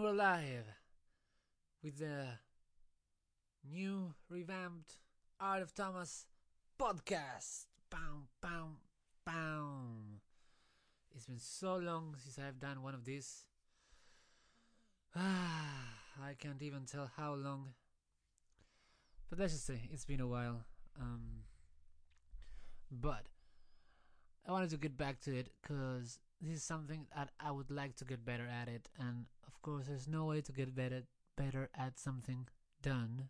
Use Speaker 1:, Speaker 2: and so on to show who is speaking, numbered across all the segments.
Speaker 1: We're live with the new revamped Art of Tomas podcast. Bam, bam, bam. It's been so long since I've done one of these. Ah, I can't even tell how long. But let's just say it's been a while. Um, but I wanted to get back to it because this is something that I would like to get better at it, and course, there's no way to get better better at something done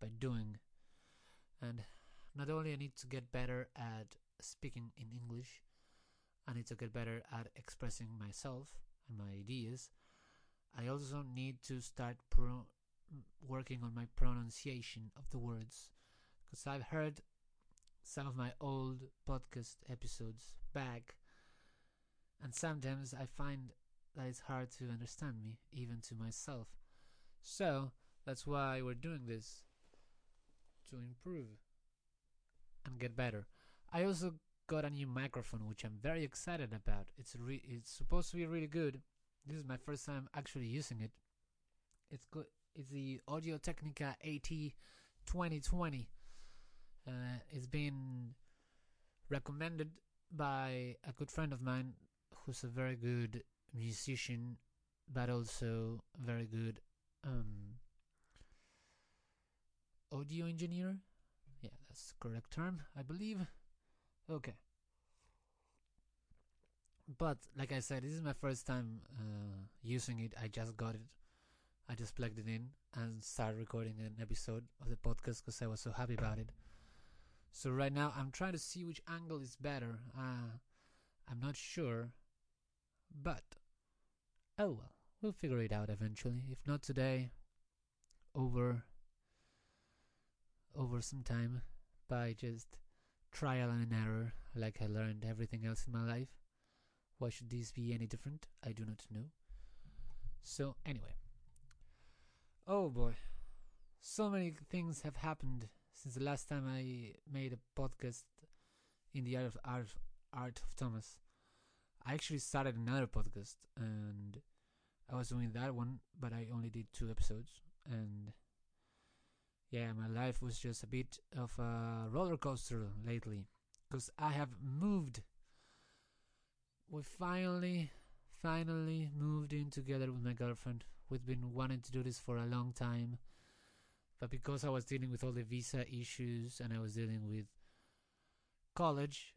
Speaker 1: by doing. And not only I need to get better at speaking in English, I need to get better at expressing myself and my ideas. I also need to start pro- working on my pronunciation of the words because I've heard some of my old podcast episodes back, and sometimes I find that it's hard to understand me, even to myself. So that's why we're doing this to improve and get better. I also got a new microphone, which I'm very excited about. It's re- it's supposed to be really good. This is my first time actually using it. It's good. It's the Audio Technica AT 2020. Uh, it's been recommended by a good friend of mine who's a very good musician, but also very good um, audio engineer. Yeah, that's correct term, I believe. Okay. But like I said, this is my first time uh, using it. I just got it. I just plugged it in and started recording an episode of the podcast because I was so happy about it. So right now I'm trying to see which angle is better. Uh, I'm not sure, but oh well, we'll figure it out eventually. If not today, over over some time by just trial and error, like I learned everything else in my life. Why should this be any different? I do not know. So anyway, oh boy, so many things have happened since the last time I made a podcast in the art of art, art of Tomas. I actually started another podcast and I was doing that one, but I only did two episodes. And yeah, my life was just a bit of a roller coaster lately because I have moved. We finally, finally moved in together with my girlfriend. We've been wanting to do this for a long time but because I was dealing with all the visa issues and I was dealing with college,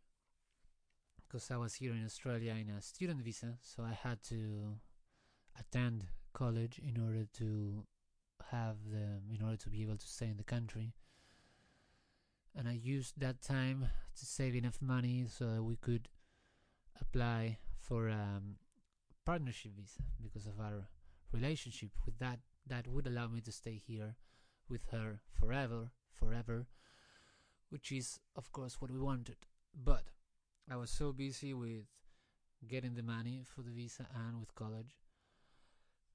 Speaker 1: because I was here in Australia in a student visa, so I had to attend college in order to have the in order to be able to stay in the country. And I used that time to save enough money so that we could apply for a um, partnership visa because of our relationship with that that would allow me to stay here with her forever, forever, which is, of course, what we wanted. But I was so busy with getting the money for the visa and with college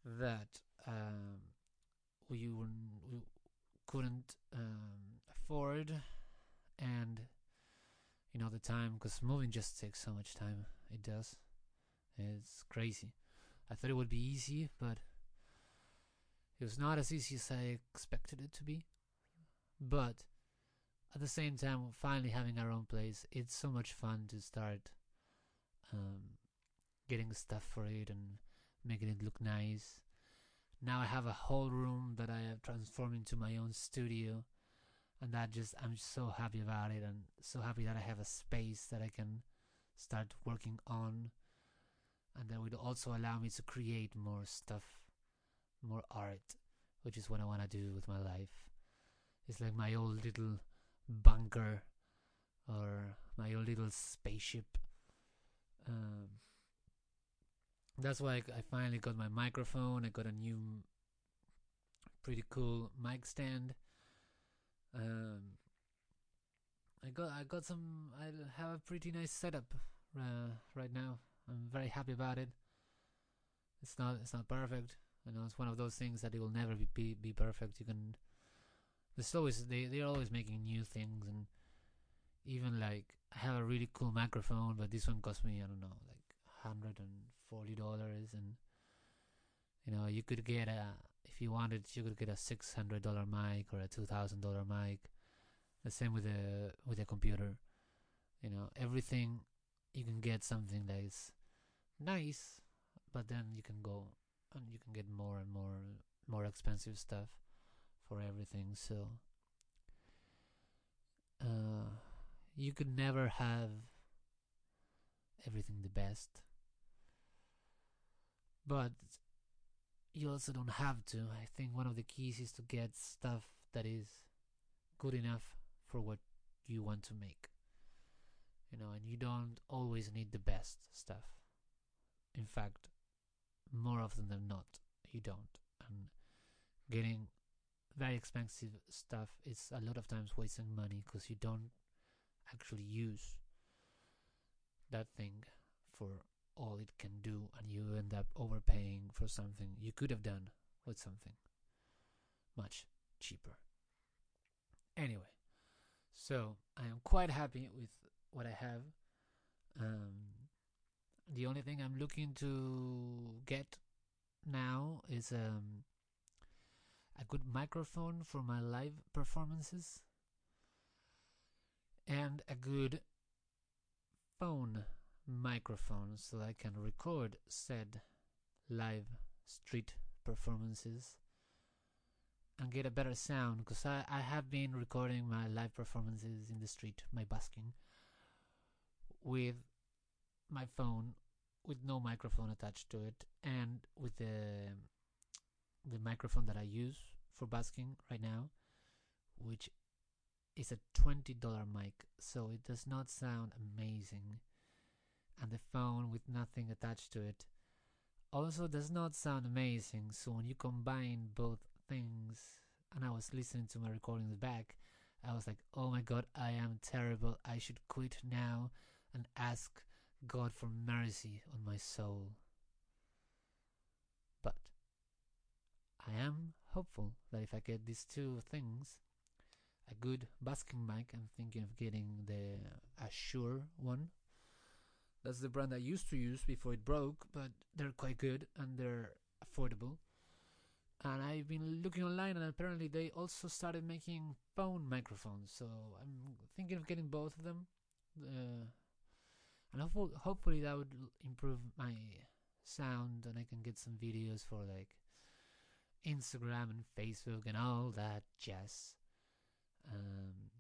Speaker 1: that um, we, we couldn't um, afford and you know the time because moving just takes so much time. It does. It's crazy. I thought it would be easy but it was not as easy as I expected it to be, but at the same time, finally having our own place, it's so much fun to start um, getting stuff for it and making it look nice. Now I have a whole room that I have transformed into my own studio, and that just I'm so happy about it, and so happy that I have a space that I can start working on, and that would also allow me to create more stuff more art, which is what I want to do with my life. It's like my old little bunker or my little spaceship. Um, that's why I, I finally got my microphone. I got a new, pretty cool mic stand. Um, I got I got some. I have a pretty nice setup uh, right now. I'm very happy about it. It's not it's not perfect. You know, it's one of those things that it will never be be, be perfect. You can. There's always they they're always making new things, and even like I have a really cool microphone, but this one cost me I don't know like hundred and forty dollars, and You know, you could get a if you wanted, you could get a six hundred dollar mic or a two thousand dollar mic. The same with a with a computer. You know, everything you can get something that is nice, but then you can go and you can get more and more more expensive stuff for everything. So uh, you could never have everything the best, but you also don't have to. I think one of the keys is to get stuff that is good enough for what you want to make. You know, and you don't always need the best stuff. In fact, more often than not, you don't. And getting very expensive stuff is a lot of times wasting money because you don't actually use that thing for all it can do and you end up overpaying for something you could have done with something much cheaper. Anyway, so I am quite happy with what I have. Um, the only thing I'm looking to get now is um, a good microphone for my live performances and a good phone microphone so I can record said live street performances and get a better sound because I, I have been recording my live performances in the street, my busking, with my phone with no microphone attached to it and with the the microphone that I use for basking right now, which is a $20 mic, so it does not sound amazing. And the phone with nothing attached to it also does not sound amazing. So when you combine both things, and I was listening to my recordings back, I was like, oh my god, I am terrible. I should quit now and ask God for mercy on my soul. But I am hopeful that if I get these two things, a good busking mic, I'm thinking of getting the Shure one. That's the brand I used to use before it broke, but they're quite good and they're affordable. And I've been looking online, and apparently they also started making phone microphones. So I'm thinking of getting both of them. Uh, and hopefully, hopefully that would improve my sound, and I can get some videos for like Instagram and Facebook and all that jazz. Um,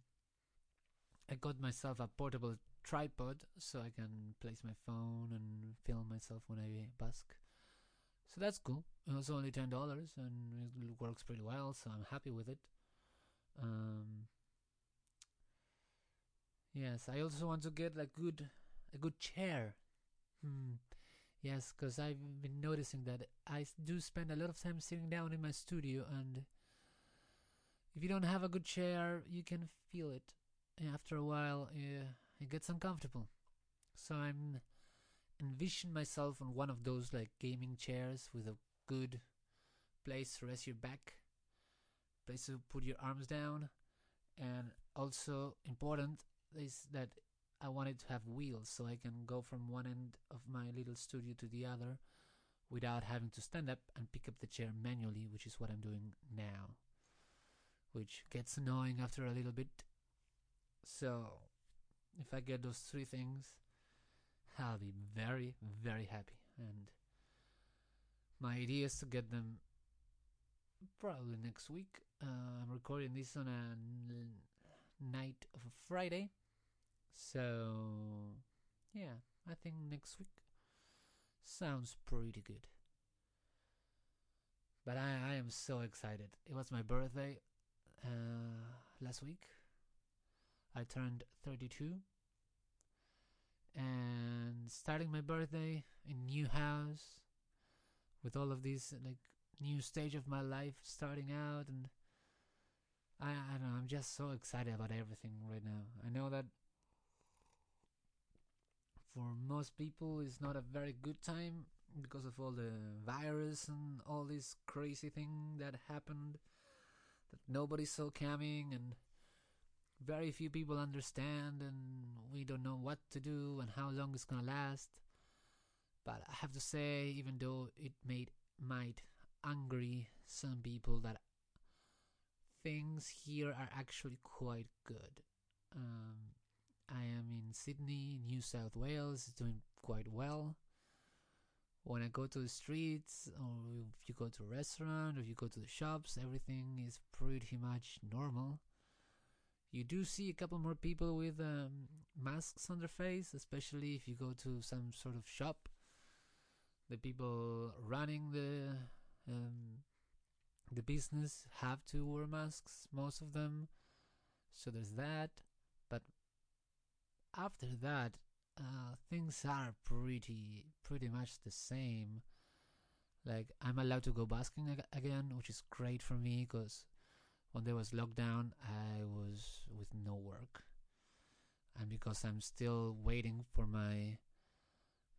Speaker 1: I got myself a portable tripod so I can place my phone and film myself when I busk. So that's cool. It was only ten dollars and it works pretty well, so I'm happy with it. Um, yes, I also want to get a good a good chair. Hmm. Yes, because I've been noticing that I do spend a lot of time sitting down in my studio, and if you don't have a good chair, you can feel it. After a while, uh, it gets uncomfortable. So I'm envision myself on one of those like gaming chairs with a good place to rest your back, place to put your arms down, and also important is that I wanted to have wheels so I can go from one end of my little studio to the other without having to stand up and pick up the chair manually, which is what I'm doing now. Which gets annoying after a little bit. So, if I get those three things, I'll be very, very happy. And my idea is to get them probably next week. Uh, I'm recording this on a night of a Friday. So, yeah, I think next week sounds pretty good. But I, I am so excited. It was my birthday uh, last week. I turned 32. And starting my birthday in new house with all of these like new stage of my life starting out and I I don't know, I'm just so excited about everything right now. I know that for most people it's not a very good time because of all the virus and all this crazy thing that happened that nobody saw coming and very few people understand and we don't know what to do and how long it's gonna last but i have to say even though it made might angry some people that things here are actually quite good. Um, I am in Sydney, New South Wales, doing quite well. When I go to the streets, or if you go to a restaurant, or if you go to the shops, everything is pretty much normal. You do see a couple more people with um, masks on their face, especially if you go to some sort of shop. The people running the um, the business have to wear masks, most of them. So there's that. After that, uh, things are pretty pretty much the same. Like I'm allowed to go basking ag- again, which is great for me because when there was lockdown, I was with no work, and because I'm still waiting for my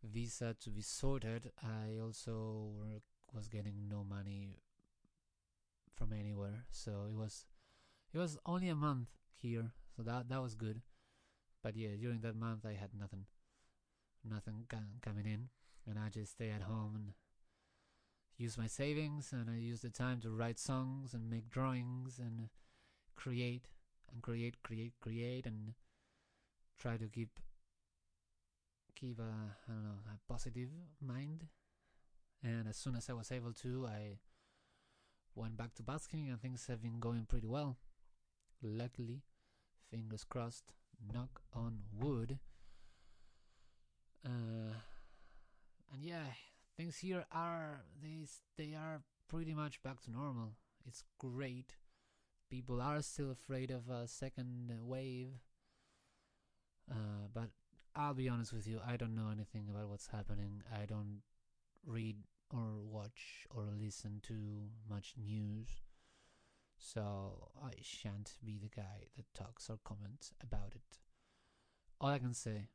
Speaker 1: visa to be sorted, I also were, was getting no money from anywhere. So it was it was only a month here, so that that was good. But yeah, during that month I had nothing, nothing coming in, and I just stay at home and use my savings, and I use the time to write songs and make drawings and create and create, create, create, and try to keep keep a I don't know a positive mind. And as soon as I was able to, I went back to basking, and things have been going pretty well. Luckily, fingers crossed, knock on wood. Uh, and yeah, things here are they they are pretty much back to normal. It's great. People are still afraid of a second wave. Uh, but I'll be honest with you, I don't know anything about what's happening. I don't read or watch or listen to much news. So I shan't be the guy that talks or comments about it. All I can say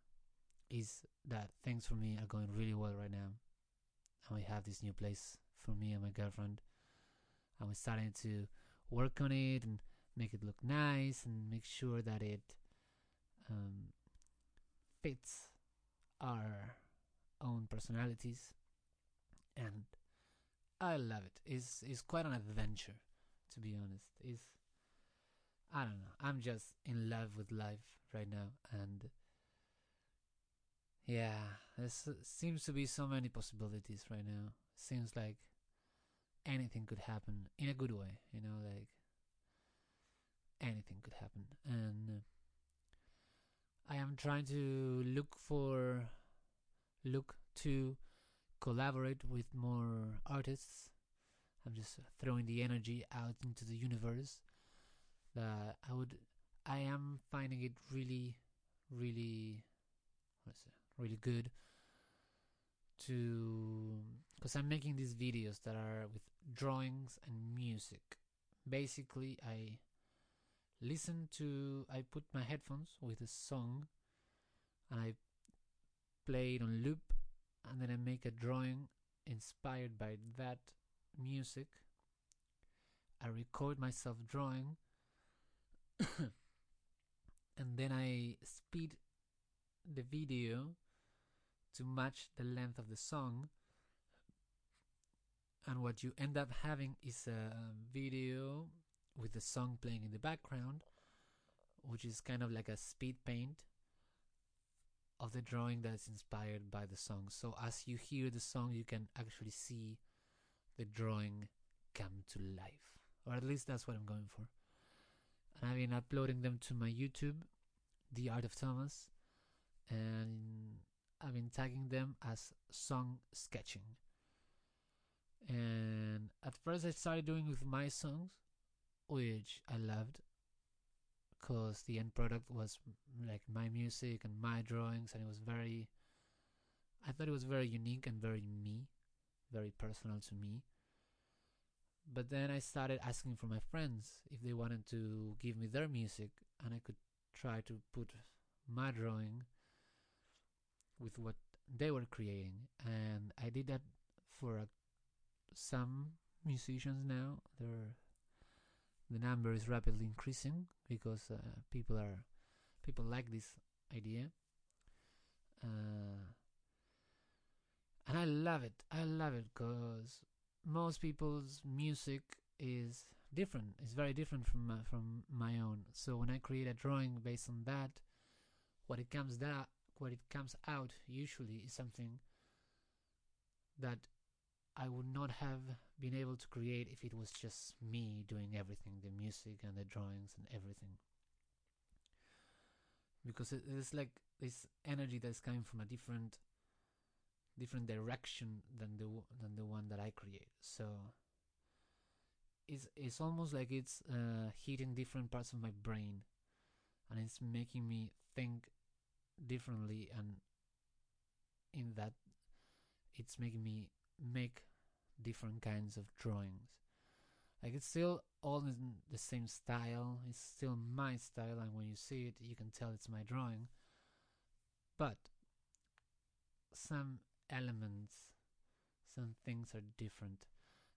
Speaker 1: is that things for me are going really well right now. And we have this new place for me and my girlfriend. And we're starting to work on it and make it look nice and make sure that it um, fits our own personalities and I love it. It's it's quite an adventure, to be honest. It's I don't know. I'm just in love with life right now, and yeah, there seems to be so many possibilities right now. Seems like anything could happen in a good way, you know, like anything could happen, and I am trying to look for look to collaborate with more artists. I'm just throwing the energy out into the universe. That I would, I am finding it really, really, what's it, really good to, because I'm making these videos that are with drawings and music. Basically, I listen to, I put my headphones with a song, and I play it on loop and then I make a drawing inspired by that music. I record myself drawing and then I speed the video to match the length of the song. And what you end up having is a video with the song playing in the background, which is kind of like a speed paint of the drawing that's inspired by the song. So as you hear the song, you can actually see the drawing come to life, or at least that's what I'm going for. And I've been uploading them to my YouTube, The Art of Tomas, and I've been tagging them as song sketching. And at first, I started doing with my songs, which I loved because the end product was like my music and my drawings, and it was very. I thought it was very unique and very me, very personal to me. But then I started asking for my friends if they wanted to give me their music, and I could try to put my drawing with what they were creating, and I did that for a, some musicians now. There the number is rapidly increasing because uh, people are people like this idea. Uh, and I love it. I love it because most people's music is different. It's very different from my, from my own. So when I create a drawing based on that, what it comes that what it comes out usually is something that I would not have been able to create if it was just me doing everything, the music and the drawings and everything. Because it is like this energy that's coming from a different different direction than the than the one that I create. So it's it's almost like it's uh, hitting different parts of my brain, and it's making me think differently, and in that, it's making me make different kinds of drawings. Like it's still all in the same style. It's still my style, and when you see it, you can tell it's my drawing. But some elements, some things are different.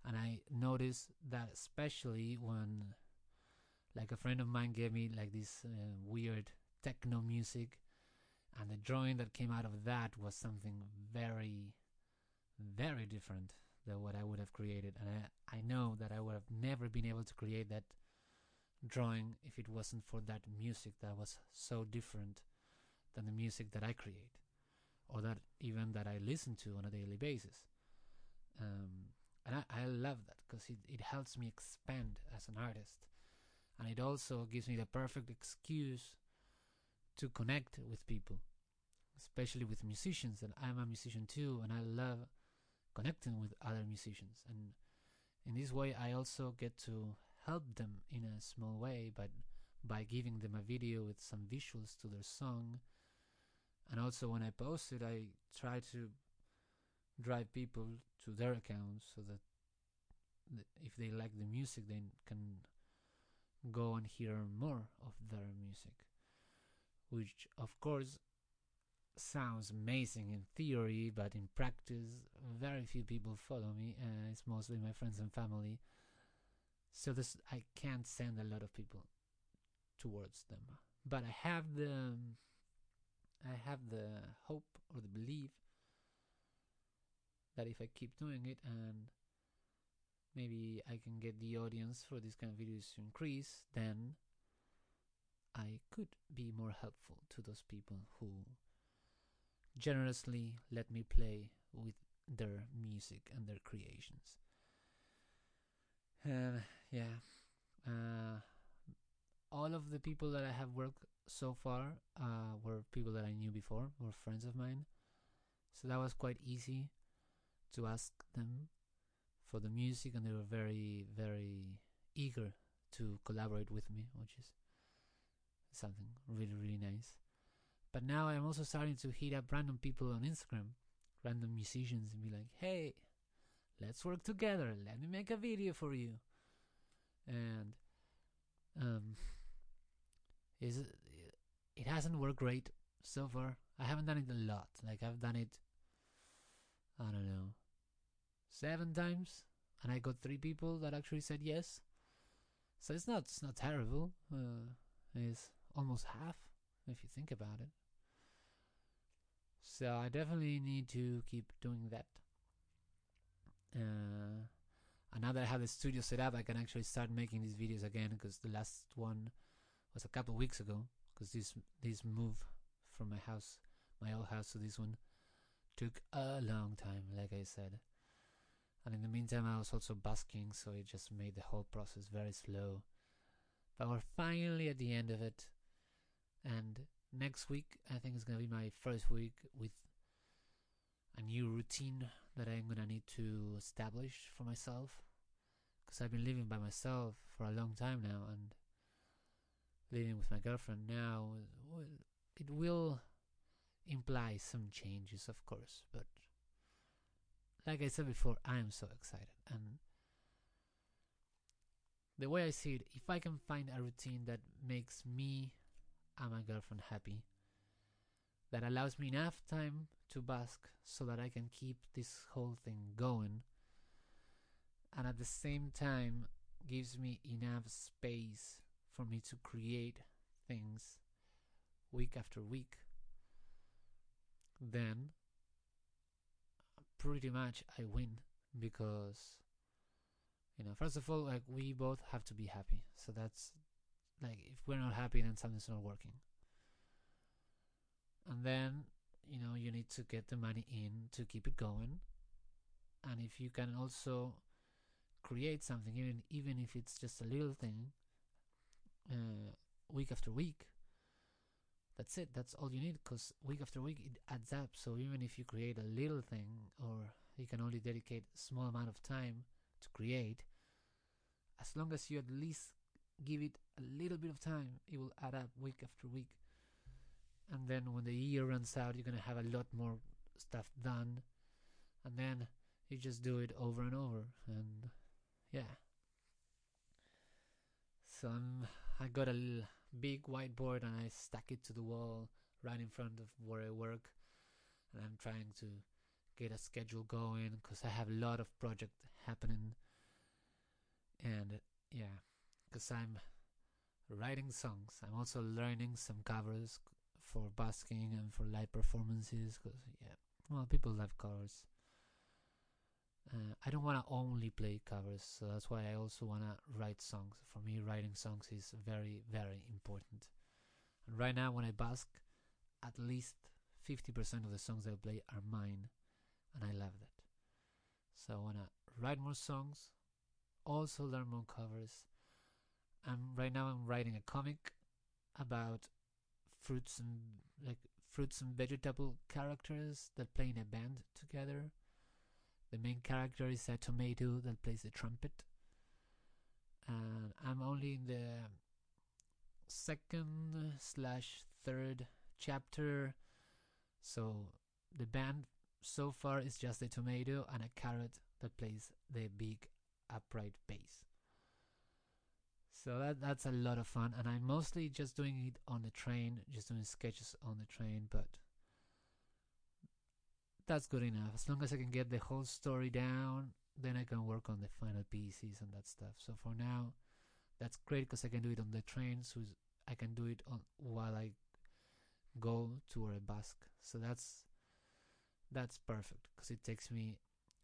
Speaker 1: And I noticed that especially when, like, a friend of mine gave me like this uh, weird techno music, and the drawing that came out of that was something very, very different than what I would have created. And I, I know that I would have never been able to create that drawing if it wasn't for that music that was so different than the music that I create or that even that I listen to on a daily basis. Um, and I, I love that because it, it helps me expand as an artist. And it also gives me the perfect excuse to connect with people, especially with musicians. And I'm a musician too, and I love connecting with other musicians. And in this way, I also get to help them in a small way, but by giving them a video with some visuals to their song and also when I post it, I try to drive people to their accounts so that if they like the music, they can go and hear more of their music, which of course sounds amazing in theory, but in practice, very few people follow me, and it's mostly my friends and family. So this I can't send a lot of people towards them, but I have the I have the hope or the belief that if I keep doing it and maybe I can get the audience for these kind of videos to increase, then I could be more helpful to those people who generously let me play with their music and their creations. Uh, yeah, uh, all of the people that I have worked so far uh, were people that I knew before, were friends of mine. So that was quite easy to ask them for the music, and they were very, very eager to collaborate with me, which is something really, really nice. But now I'm also starting to hit up random people on Instagram, random musicians, and be like, hey, let's work together. Let me make a video for you. And um, is it hasn't worked great so far. I haven't done it a lot. Like I've done it, I don't know, seven times, and I got three people that actually said yes. So it's not it's not terrible. Uh, it's almost half if you think about it. So I definitely need to keep doing that. Uh, and now that I have the studio set up, I can actually start making these videos again because the last one was a couple of weeks ago because this this move from my house, my old house to this one, took a long time, like I said. And in the meantime, I was also busking, so it just made the whole process very slow. But we're finally at the end of it, and next week I think it's gonna be my first week with a new routine that I'm gonna need to establish for myself because I've been living by myself for a long time now, and living with my girlfriend now, it will imply some changes, of course, but like I said before, I am so excited. And the way I see it, if I can find a routine that makes me and my girlfriend happy, that allows me enough time to bask so that I can keep this whole thing going, and at the same time gives me enough space for me to create things week after week, then pretty much I win because You know, first of all, like we both have to be happy. So that's like if we're not happy, then something's not working. And then you know you need to get the money in to keep it going. And if you can also create something, even even if it's just a little thing, uh, week after week, that's it. That's all you need because week after week it adds up. So even if you create a little thing, or you can only dedicate a small amount of time to create, as long as you at least give it a little bit of time, it will add up week after week. And then when the year runs out, you're gonna have a lot more stuff done, and then you just do it over and over. And yeah. So I'm, I got a big whiteboard and I stack it to the wall right in front of where I work, and I'm trying to get a schedule going because I have a lot of project happening. And yeah, because I'm writing songs, I'm also learning some covers for busking and for live performances. Because yeah, well, people love covers. Uh, I don't want to only play covers, so that's why I also want to write songs. For me, writing songs is very, very important. And right now, when I bask, at least 50% of the songs I play are mine, and I love that. So I want to write more songs, also learn more covers. I'm right now I'm writing a comic about fruits and like fruits and vegetable characters that play in a band together. The main character is a tomato that plays the trumpet. And I'm only in the second slash third chapter. So the band so far is just a tomato and a carrot that plays the big upright bass. So that that's a lot of fun, and I'm mostly just doing it on the train, just doing sketches on the train. But that's good enough. As long as I can get the whole story down, then I can work on the final pieces and that stuff. So for now, that's great because I can do it on the train. So I can do it on while I go to busk. So that's that's perfect because it takes me.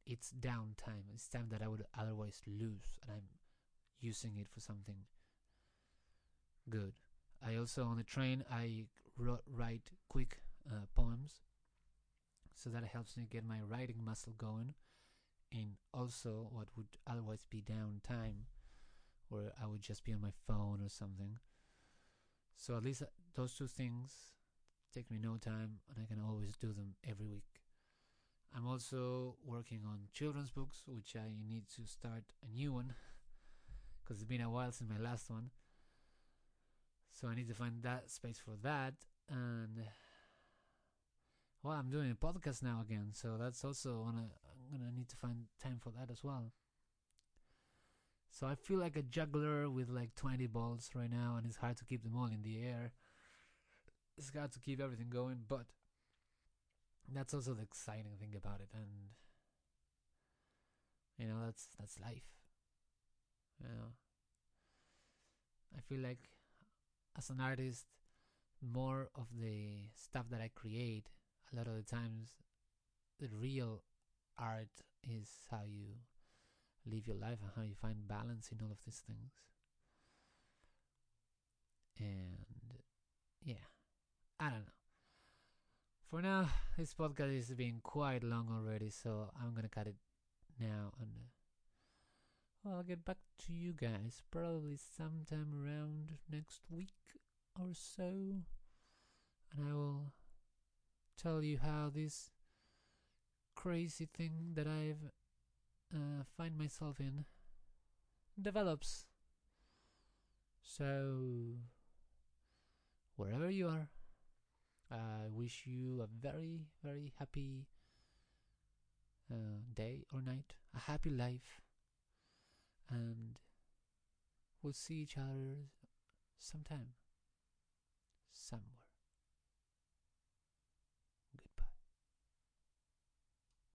Speaker 1: It's downtime. It's time that I would otherwise lose, and I'm using it for something good. I also on the train I ro- write quick uh, poems, so that helps me get my writing muscle going, and also what would otherwise be downtime, where I would just be on my phone or something. So at least uh, those two things take me no time, and I can always do them every week. I'm also working on children's books, which I need to start a new one because it's been a while since my last one. So I need to find that space for that. And well, I'm doing a podcast now again, so that's also gonna I'm gonna need to find time for that as well. So I feel like a juggler with like 20 balls right now, and it's hard to keep them all in the air. It's hard to keep everything going, but that's also the exciting thing about it, and you know that's that's life. You know, I feel like as an artist, more of the stuff that I create, a lot of the times, the real art is how you live your life and how you find balance in all of these things. And yeah, I don't know. For now, this podcast is being quite long already, so I'm gonna cut it now and. I'll get back to you guys probably sometime around next week or so, and I will tell you how this crazy thing that I've uh, find myself in develops. So, wherever you are, I wish you a very, very happy uh, day or night, a happy life and we'll see each other sometime, somewhere.